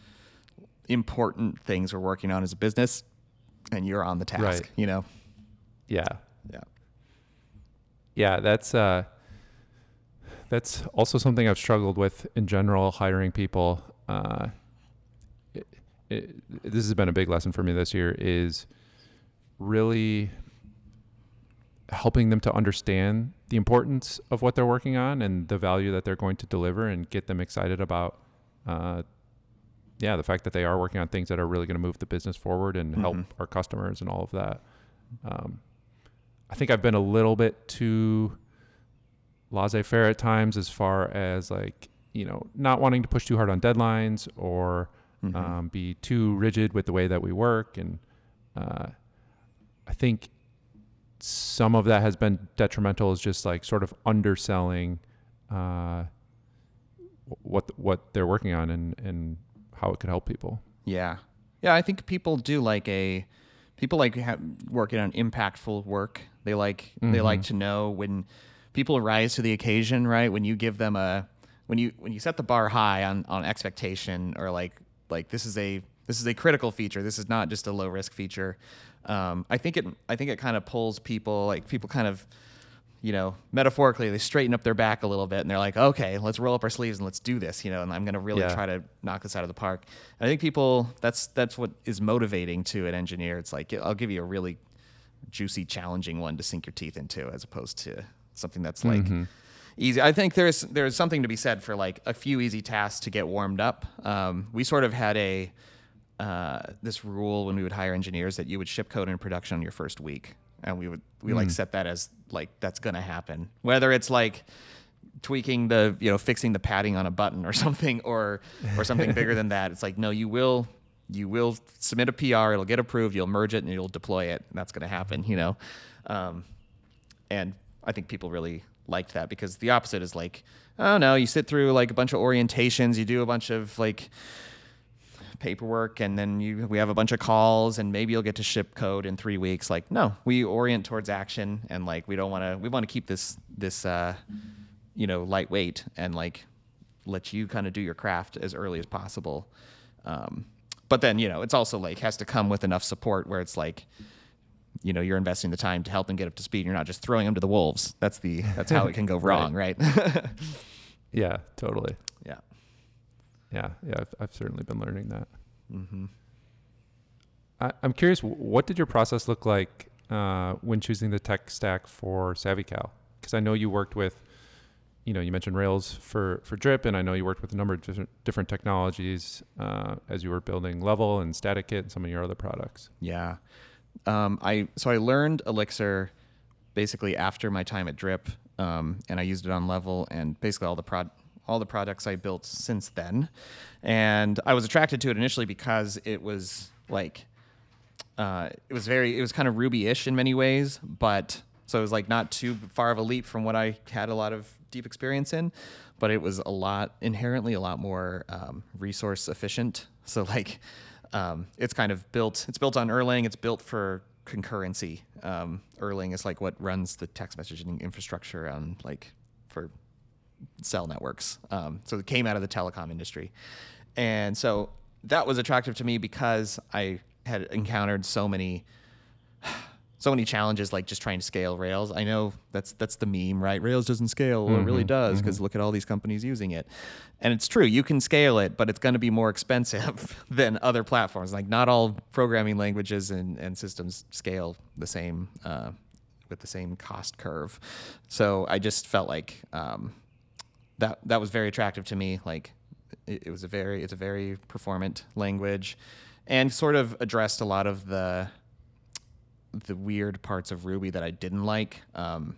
important things we're working on as a business and you're on the task Right. you know Yeah. yeah Yeah, that's uh that's also something I've struggled with in general hiring people. Uh it, this has been a big lesson for me this year is really helping them to understand the importance of what they're working on and the value that they're going to deliver and get them excited about uh yeah, the fact that they are working on things that are really going to move the business forward and help Mhm. our customers and all of that. Um, I think I've been a little bit too laissez-faire at times, as far as like you know not wanting to push too hard on deadlines or Mhm. um, be too rigid with the way that we work, and uh, I think some of that has been detrimental. Is just like sort of underselling uh, what what they're working on and and how it could help people. Yeah. Yeah, I think people do like a people like ha- working on impactful work. They like they like to know when people rise to the occasion, right? When you give them a when you when you set the bar high on on expectation or like like this is a this is a critical feature. This is not just a low risk feature. Um, I think it I think it kind of pulls people like people kind of you know, metaphorically, they straighten up their back a little bit and they're like, okay, let's roll up our sleeves and let's do this, you know, and I'm going to really Yeah. try to knock this out of the park. And I think people, that's, that's what is motivating to an engineer. It's like, I'll give you a really juicy, challenging one to sink your teeth into as opposed to something that's like easy. I think there's, there's something to be said for like a few easy tasks to get warmed up. Um, we sort of had a, uh, this rule when we would hire engineers that you would ship code in production on your first week, and we would we like set that as like that's gonna happen. Whether it's like tweaking the you know fixing the padding on a button or something, or or something bigger than that. It's like no, you will you will submit a PR, it'll get approved, you'll merge it, and you'll deploy it, and that's gonna happen. You know, um, and I think people really liked that because the opposite is like, oh no, you sit through like a bunch of orientations, you do a bunch of like paperwork and then you we have a bunch of calls and maybe you'll get to ship code in three weeks. Like no we orient towards action and like we don't want to we want to keep this this uh you know lightweight and like let you kind of do your craft as early as possible. Um but then you know it's also like has to come with enough support where it's like you know you're investing the time to help them get up to speed you're not just throwing them to the wolves that's the that's how it can go wrong right, Yeah, totally. yeah Yeah, yeah, I've, I've certainly been learning that. I, I'm curious, what did your process look like uh, when choosing the tech stack for SavvyCal? Because I know you worked with, you know, you mentioned Rails for for Drip, and I know you worked with a number of different different technologies uh, as you were building Level and StaticKit and some of your other products. Yeah. Um, I so I learned Elixir basically after my time at Drip, um, and I used it on Level and basically all the prod all the projects I built since then. And I was attracted to it initially because it was like uh, it was very it was kind of Ruby-ish in many ways, but so it was like not too far of a leap from what I had a lot of deep experience in, but it was a lot inherently a lot more um, resource efficient. So like um, it's kind of built it's built on Erlang. It's built for concurrency. Um, Erlang is like what runs the text messaging infrastructure on like for cell networks. Um, so it came out of the telecom industry. And so that was attractive to me because I had encountered so many so many challenges like just trying to scale Rails. I know that's that's the meme, right? Rails doesn't scale. Well, it really does because look at all these companies using it. And it's true, you can scale it, but it's going to be more expensive than other platforms. Like not all programming languages and, and systems scale the same uh, with the same cost curve. So I just felt like um, that that was very attractive to me. Like it, it was a very it's a very performant language, and sort of addressed a lot of the the weird parts of Ruby that I didn't like. Um,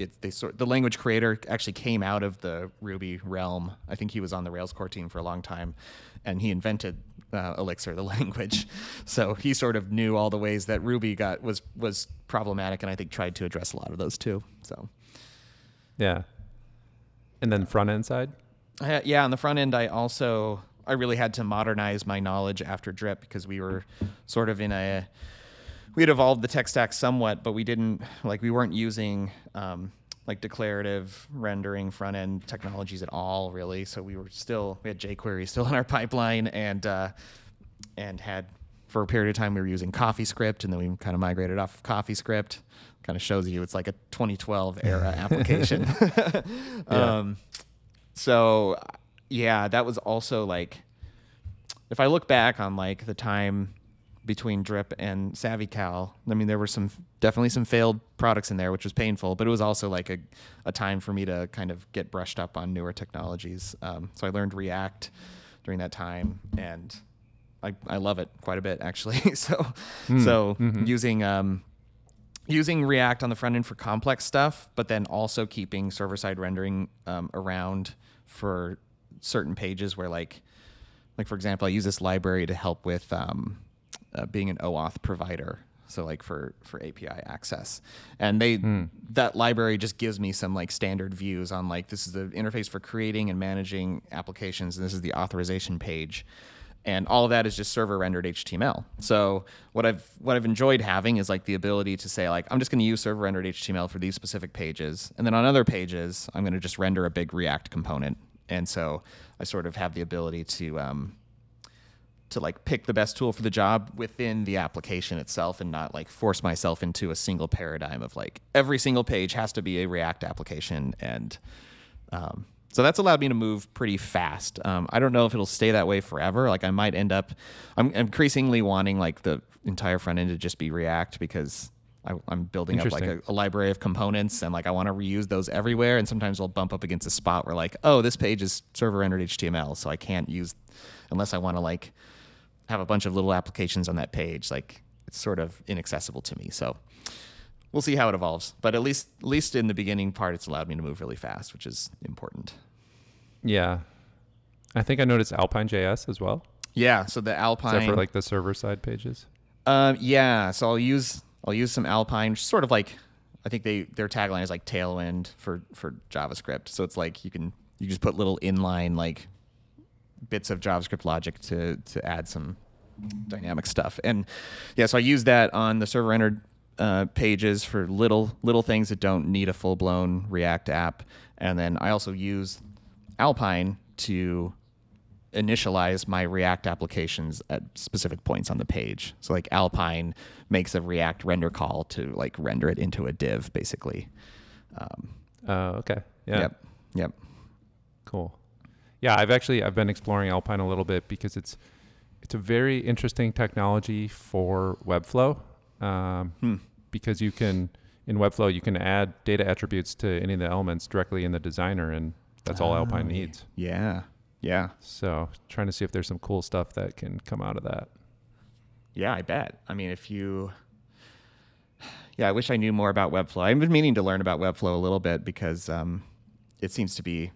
it, they sort the language creator actually came out of the Ruby realm. I think he was on the Rails core team for a long time, and he invented uh, Elixir, the language. So he sort of knew all the ways that Ruby got was was problematic, and I think tried to address a lot of those too. So Yeah. And then front end side? Uh, yeah, on the front end, I also I really had to modernize my knowledge after Drip because we were sort of in a we had evolved the tech stack somewhat, but we didn't like we weren't using um, like declarative rendering front end technologies at all, really. So we were still we had jQuery still in our pipeline, and uh, and had for a period of time we were using CoffeeScript, and then we kind of migrated off of CoffeeScript. Kind of shows you it's like a 2012 era application. um, so yeah, that was also like if I look back on like the time between Drip and SavvyCal. I mean there were some definitely some failed products in there, which was painful, but it was also like a, a time for me to kind of get brushed up on newer technologies. Um, so I learned React during that time, and I, I love it quite a bit actually. so so using um, using React on the front end for complex stuff, but then also keeping server side rendering um, around for certain pages where like like for example, I use this library to help with um, uh, being an OAuth provider. So like for for API access, and they that library just gives me some like standard views on like this is the interface for creating and managing applications, and this is the authorization page. and all of that is just server rendered HTML. So what I've what I've enjoyed having is like the ability to say like I'm just going to use server rendered HTML for these specific pages, and then on other pages I'm going to just render a big React component. And so I sort of have the ability to um, to like pick the best tool for the job within the application itself and not like force myself into a single paradigm of like every single page has to be a React application and um, so that's allowed me to move pretty fast. Um, I don't know if it'll stay that way forever. Like I might end up, I'm increasingly wanting like the entire front end to just be React because I, am building up like a, a, library of components and like I want to reuse those everywhere. And sometimes I'll bump up against a spot where like, oh, this page is server rendered HTML, so I can't use unless I want to like have a bunch of little applications on that page. Like it's sort of inaccessible to me. So we'll see how it evolves. But at least at least in the beginning part, it's allowed me to move really fast, which is important. Yeah, I think I noticed Alpine JS as well. Yeah, so the Alpine. Is for like the server side pages? Um, yeah, so I'll use I'll use some Alpine, sort of like I think they their tagline is like Tailwind for for JavaScript. So it's like you can you just put little inline like bits of JavaScript logic to to add some dynamic stuff. And yeah, so I use that on the server rendered uh, pages for little little things that don't need a full blown React app. And then I also use Alpine to initialize my React applications at specific points on the page. So like Alpine makes a React render call to like render it into a div, basically. Um, uh, okay. Yeah. Yep. Yep. Cool. Yeah, I've actually I've been exploring Alpine a little bit because it's it's a very interesting technology for Webflow um, hmm. because you can in Webflow you can add data attributes to any of the elements directly in the designer, and that's all Alpine oh, needs. Yeah, yeah. So trying to see if there's some cool stuff that can come out of that. Yeah, I bet. I mean, if you yeah, I wish I knew more about Webflow. I've been meaning to learn about Webflow a little bit because um, it seems to be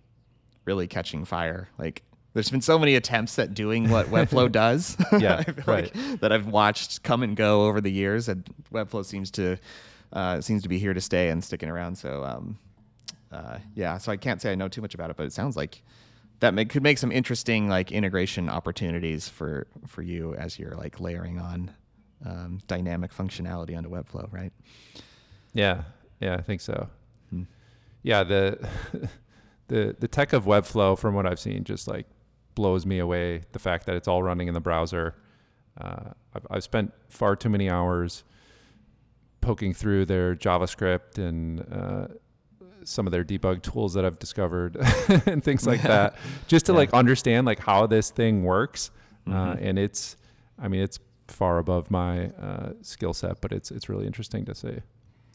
really catching fire. Like there's been so many attempts at doing what Webflow does. yeah, right. Like, that I've watched come and go over the years, and Webflow seems to uh, seems to be here to stay and sticking around. So, um, uh, yeah, so I can't say I know too much about it, but it sounds like that may, could make some interesting like integration opportunities for for you as you're like layering on um, dynamic functionality onto Webflow, right? Yeah, yeah, I think so. Hmm. Yeah, the the the tech of Webflow, from what I've seen, just like blows me away. The fact that it's all running in the browser. Uh, I've, I've spent far too many hours poking through their JavaScript and uh, some of their debug tools that I've discovered and things like that, just to yeah. like understand like how this thing works. Uh, mm-hmm. Uh, and it's, I mean, it's far above my uh, skill set, but it's it's really interesting to see.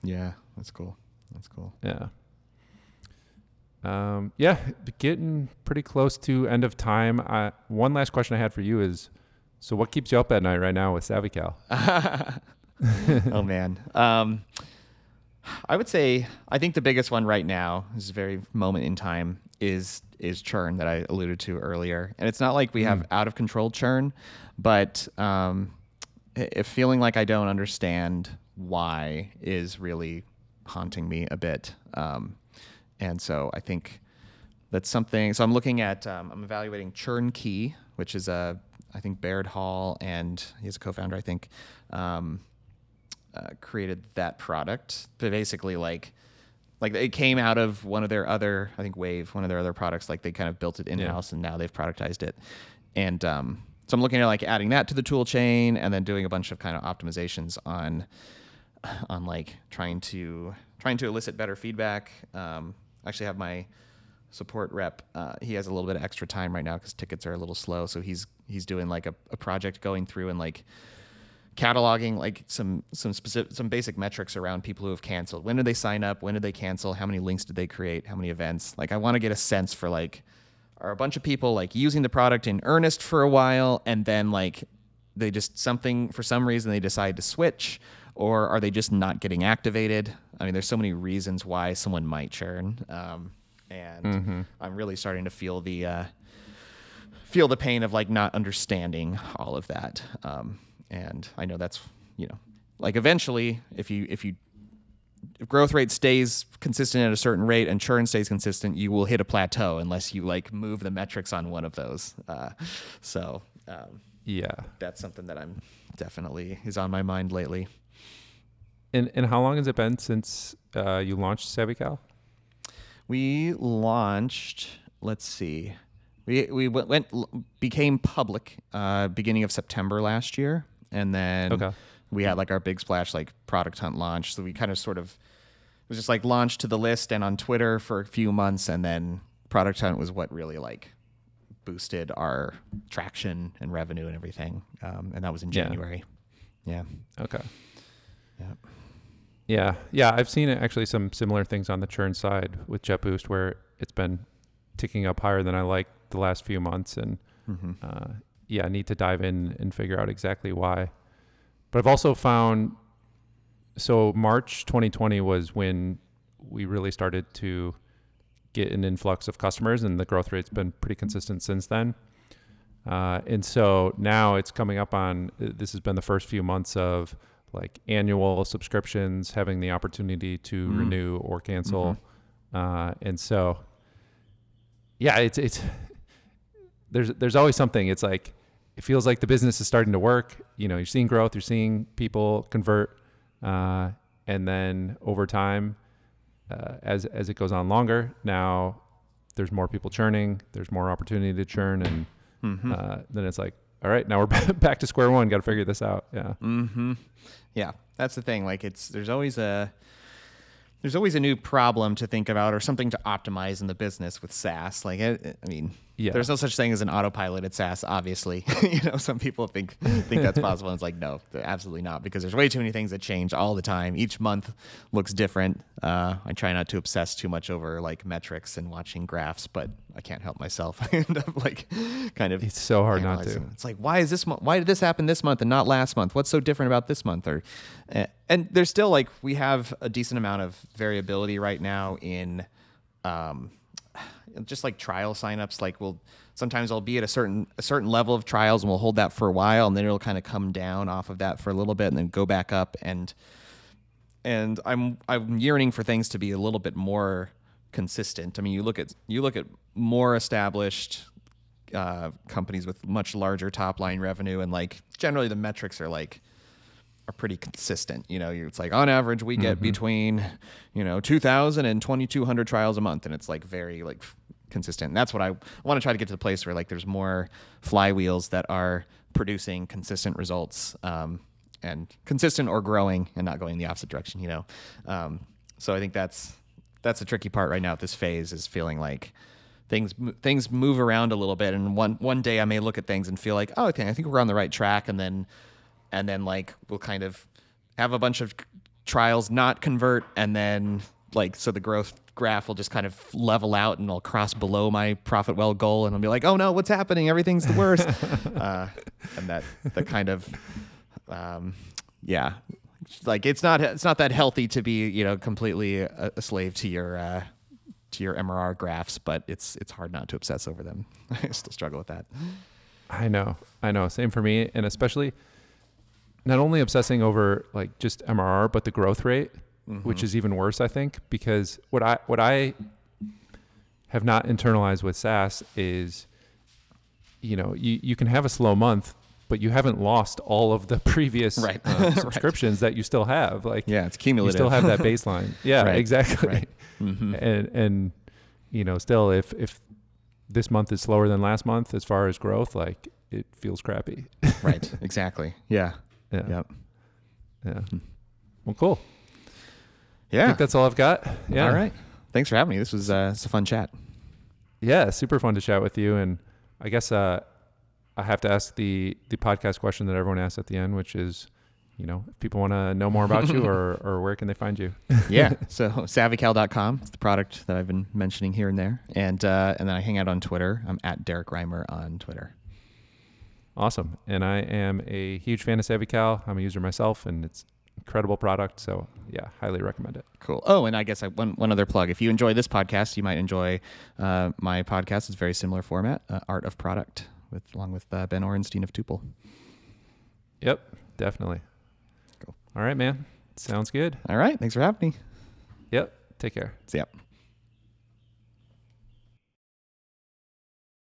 Yeah, that's cool. That's cool. Yeah. Um, yeah, getting pretty close to end of time. Uh, one last question I had for you is, so what keeps you up at night right now with SavvyCal? oh man, um, I would say I think the biggest one right now, this is very moment in time, is is churn that I alluded to earlier, and it's not like we have mm. out of control churn, but um, if feeling like I don't understand why is really haunting me a bit. Um, and so I think that's something. So I'm looking at, um, I'm evaluating Churnkey, which is a, I think Baird Hall, and he's a co-founder, I think, um, uh, created that product. But basically, like, like it came out of one of their other, I think Wave, one of their other products. Like they kind of built it in house, yeah. and now they've productized it. And um, so I'm looking at like adding that to the tool chain, and then doing a bunch of kind of optimizations on, on like trying to trying to elicit better feedback. Um, actually have my support rep. Uh, he has a little bit of extra time right now because tickets are a little slow. So he's he's doing like a, a project going through and like cataloging like some some specific some basic metrics around people who have canceled. When did they sign up? When did they cancel? How many links did they create? How many events? Like I want to get a sense for like are a bunch of people like using the product in earnest for a while and then like they just something for some reason they decide to switch or are they just not getting activated? I mean, there's so many reasons why someone might churn, um, and mm-hmm. I'm really starting to feel the uh, feel the pain of like not understanding all of that. Um, and I know that's you know, like eventually, if you if you if growth rate stays consistent at a certain rate and churn stays consistent, you will hit a plateau unless you like move the metrics on one of those. Uh, so um, Yeah. that's something that I'm definitely is on my mind lately. And and how long has it been since uh, you launched SavvyCal? We launched. Let's see. We we went, went became public uh, beginning of September last year, and then Okay. we had like our big splash like product hunt launch. So we kind of sort of it was just like launched to the list and on Twitter for a few months, and then product hunt was what really like boosted our traction and revenue and everything. Um, and that was in Yeah. January. Yeah. Okay. Yeah. Yeah, yeah, I've seen actually some similar things on the churn side with JetBoost where it's been ticking up higher than I like the last few months, and Mm-hmm. uh, yeah, I need to dive in and figure out exactly why. But I've also found so March 2020 was when we really started to get an influx of customers, and the growth rate's been pretty consistent since then. Uh, and so now it's coming up on this has been the first few months of like annual subscriptions, having the opportunity to Mm. renew or cancel. Uh, and so, yeah, it's, it's, there's, there's always something. It's like, it feels like the business is starting to work. You know, you're seeing growth, you're seeing people convert. Uh, and then over time, uh, as, as it goes on longer, now there's more people churning, there's more opportunity to churn. And Mm-hmm. uh, then it's like, all right, now we're back to square one. Got to figure this out. Yeah. Mm-hmm. Yeah, that's the thing. Like, it's there's always a there's always a new problem to think about or something to optimize in the business with SaaS. Like, I, I mean, Yeah. there's no such thing as an autopiloted SaaS. Obviously, you know, some people think think that's possible. And it's like, no, absolutely not, because there's way too many things that change all the time. Each month looks different. Uh, I try not to obsess too much over like metrics and watching graphs, but I can't help myself. I end up like kind of It's so hard not to. It's like, why is this? Mo- why did this happen this month and not last month? What's so different about this month? Or, uh, and there's still like we have a decent amount of variability right now in, um, just like trial signups. Like we'll sometimes I'll be at a certain a certain level of trials and we'll hold that for a while and then it'll kind of come down off of that for a little bit and then go back up and and I'm I'm yearning for things to be a little bit more consistent. I mean, you look at you look at more established uh, companies with much larger top line revenue, and like generally the metrics are like are pretty consistent. You know, it's like on average we get between you know 2,000 and 2,200 trials a month, and it's like very like consistent. And that's what I, want to try to get to the place where like there's more flywheels that are producing consistent results. Um, and consistent or growing and not going in the opposite direction, you know. Um, so I think that's that's the tricky part right now at this phase is feeling like things things move around a little bit, and one one day I may look at things and feel like, oh, okay, I think we're on the right track, and then and then like we'll kind of have a bunch of trials not convert, and then like so the growth graph will just kind of level out and I'll cross below my profit well goal and I'll be like, oh no, what's happening? Everything's the worst. uh, and that the kind of um, yeah, like it's not it's not that healthy to be you know completely a, a slave to your uh, to your MRR graphs, but it's it's hard not to obsess over them. I still struggle with that. I know. I know. Same for me. And especially not only obsessing over like just MRR, but the growth rate, which is even worse, I think, because what I what I have not internalized with SaaS is you know, you, you can have a slow month, but you haven't lost all of the previous Right. uh, Right. subscriptions that you still have. Like Yeah, it's cumulative. you still have that baseline. Yeah, Right. exactly. Right. Mhm. And and you know, still if if this month is slower than last month as far as growth, like it feels crappy. right. Exactly. Yeah. Yeah. Yep. Yeah. Well, cool. I Yeah. think that's all I've got. Yeah. All right. Thanks for having me. This was uh, it's a fun chat. Yeah, super fun to chat with you. And I guess uh, I have to ask the the podcast question that everyone asks at the end, which is, you know, if people want to know more about you or or where can they find you? yeah. So savvycal.com is the product that I've been mentioning here and there. And uh, and then I hang out on Twitter. I'm at Derrick Reimer on Twitter. Awesome. And I am a huge fan of SavvyCal. I'm a user myself, and it's incredible product. So yeah, highly recommend it. Cool. Oh, and I guess I, one one other plug. If you enjoy this podcast, you might enjoy uh, my podcast. It's very similar format, uh, Art of Product, with along with uh, Ben Orenstein of Tuple. Yep, definitely. Cool. All right, man. Sounds good. All right. Thanks for having me. Yep. Take care. See ya.